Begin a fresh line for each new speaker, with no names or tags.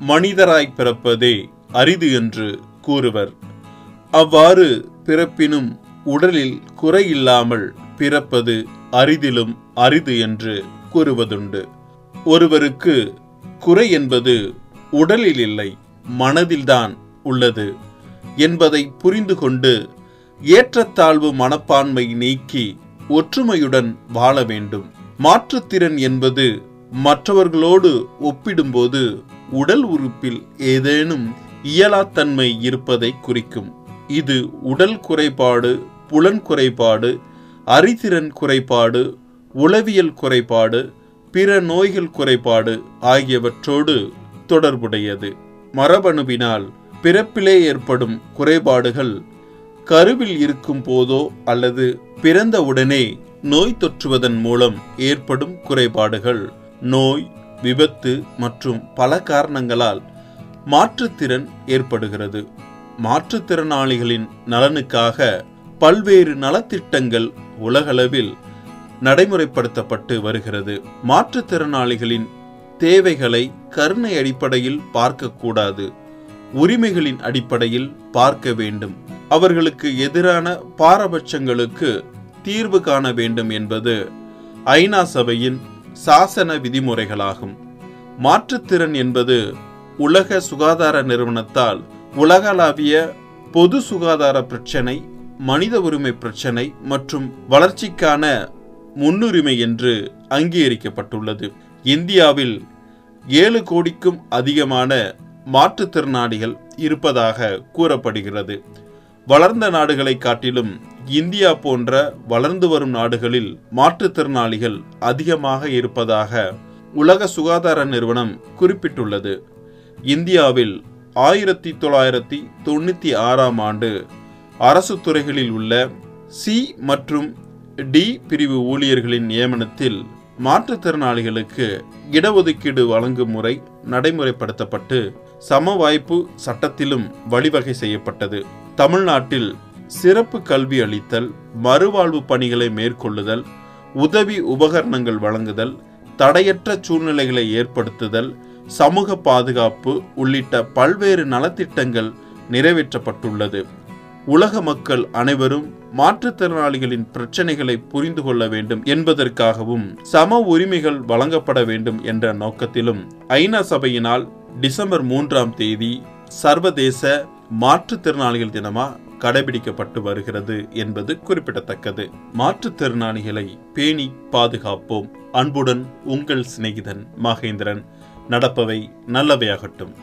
மனிதராய் பிறப்பதே அரிது என்று கூறுவர். அவ்வாறு பிறப்பினும் உடலில் குறையில்லாமல் பிறப்பது அரிதிலும் அரிது என்று கூறுவதுண்டு. ஒருவருக்கு குறை என்பது உடலில் இல்லை மனதில்தான் உள்ளது என்பதை புரிந்து கொண்டு ஏற்றத்தாழ்வு மனப்பான்மை நீக்கி ஒற்றுமையுடன் வாழ வேண்டும். மாற்றுத்திறன் என்பது மற்றவர்களோடு ஒப்பிடும்போது உடல் உறுப்பில் ஏதேனும் இயலாத்தன்மை இருப்பதை குறிக்கும். இது உடல் குறைபாடு புலன் குறைபாடு அறிதிறன் குறைபாடு உளவியல் குறைபாடு பிற நோய்கள் குறைபாடு ஆகியவற்றோடு தொடர்புடையது. மரபணுவினால் பிறப்பிலே ஏற்படும் குறைபாடுகள் கருவில் இருக்கும் போதோ அல்லது பிறந்தவுடனே நோய் தொற்றுவதன் மூலம் ஏற்படும் குறைபாடுகள். நோய் விபத்து மற்றும் பல காரணங்களால் மாற்றுத்திறன் ஏற்படுகிறது. மாற்றுத்திறனாளிகளின் நலனுக்காக பல்வேறு நலத்திட்டங்கள் உலகளவில் நடைமுறைப்படுத்தப்பட்டு வருகிறது. மாற்றுத்திறனாளிகளின் தேவைகளை கருணை அடிப்படையில் பார்க்கக்கூடாது. உரிமைகளின் அடிப்படையில் பார்க்க வேண்டும். அவர்களுக்கு எதிரான பாரபட்சங்களுக்கு தீர்வு காண வேண்டும் என்பது ஐநா சபையின் சாசன விதிமுறைகளாகும். மாற்றுத்திறன் என்பது உலக சுகாதார நிறுவனத்தால் உலகளாவிய பொது சுகாதார பிரச்சனை மனித உரிமை பிரச்சனை மற்றும் வளர்ச்சிக்கான முன்னுரிமை என்று அங்கீகரிக்கப்பட்டுள்ளது. இந்தியாவில் ஏழு கோடிக்கும் அதிகமான மாற்றுத்திறனாளிகள் இருப்பதாக கூறப்படுகிறது. வளர்ந்த நாடுகளை காட்டிலும் இந்தியா போன்ற வளர்ந்து வரும் நாடுகளில் மாற்றுத்திறனாளிகள் அதிகமாக இருப்பதாக உலக சுகாதார நிறுவனம் குறிப்பிட்டுள்ளது. இந்தியாவில் ஆயிரத்தி தொள்ளாயிரத்தி தொண்ணூற்றி ஆறாம் ஆண்டு அரசு துறைகளில் உள்ள சி மற்றும் டி பிரிவு ஊழியர்களின் நியமனத்தில் மாற்றுத்திறனாளிகளுக்கு இடஒதுக்கீடு வழங்கும் முறை நடைமுறைப்படுத்தப்பட்டு சம வாய்ப்பு சட்டத்திலும் வழிவகை செய்யப்பட்டது. தமிழ்நாட்டில் சிறப்பு கல்வி அளித்தல் மறுவாழ்வு பணிகளை மேற்கொள்ளுதல் உதவி உபகரணங்கள் வழங்குதல் தடையற்ற சூழ்நிலைகளை ஏற்படுத்துதல் சமூக பாதுகாப்பு உள்ளிட்ட பல்வேறு நலத்திட்டங்கள் நிறைவேற்றப்பட்டுள்ளது. உலக மக்கள் அனைவரும் மாற்றுத்திறனாளிகளின் பிரச்சனைகளை புரிந்து கொள்ள வேண்டும் என்பதற்காகவும் சம உரிமைகள் வழங்கப்பட வேண்டும் என்ற நோக்கத்திலும் ஐநா சபையினால் டிசம்பர் மூன்றாம் தேதி சர்வதேச மாற்றுத்திறனாளிகள் தினமா கடைபிடிக்கப்பட்டு வருகிறது என்பது குறிப்பிடத்தக்கது. மாற்றுத்திறனாளிகளை பேணி பாதுகாப்போம். அன்புடன் உங்கள் சிநேகிதன் மகேந்திரன். நடப்பவை நல்லவையாகட்டும்.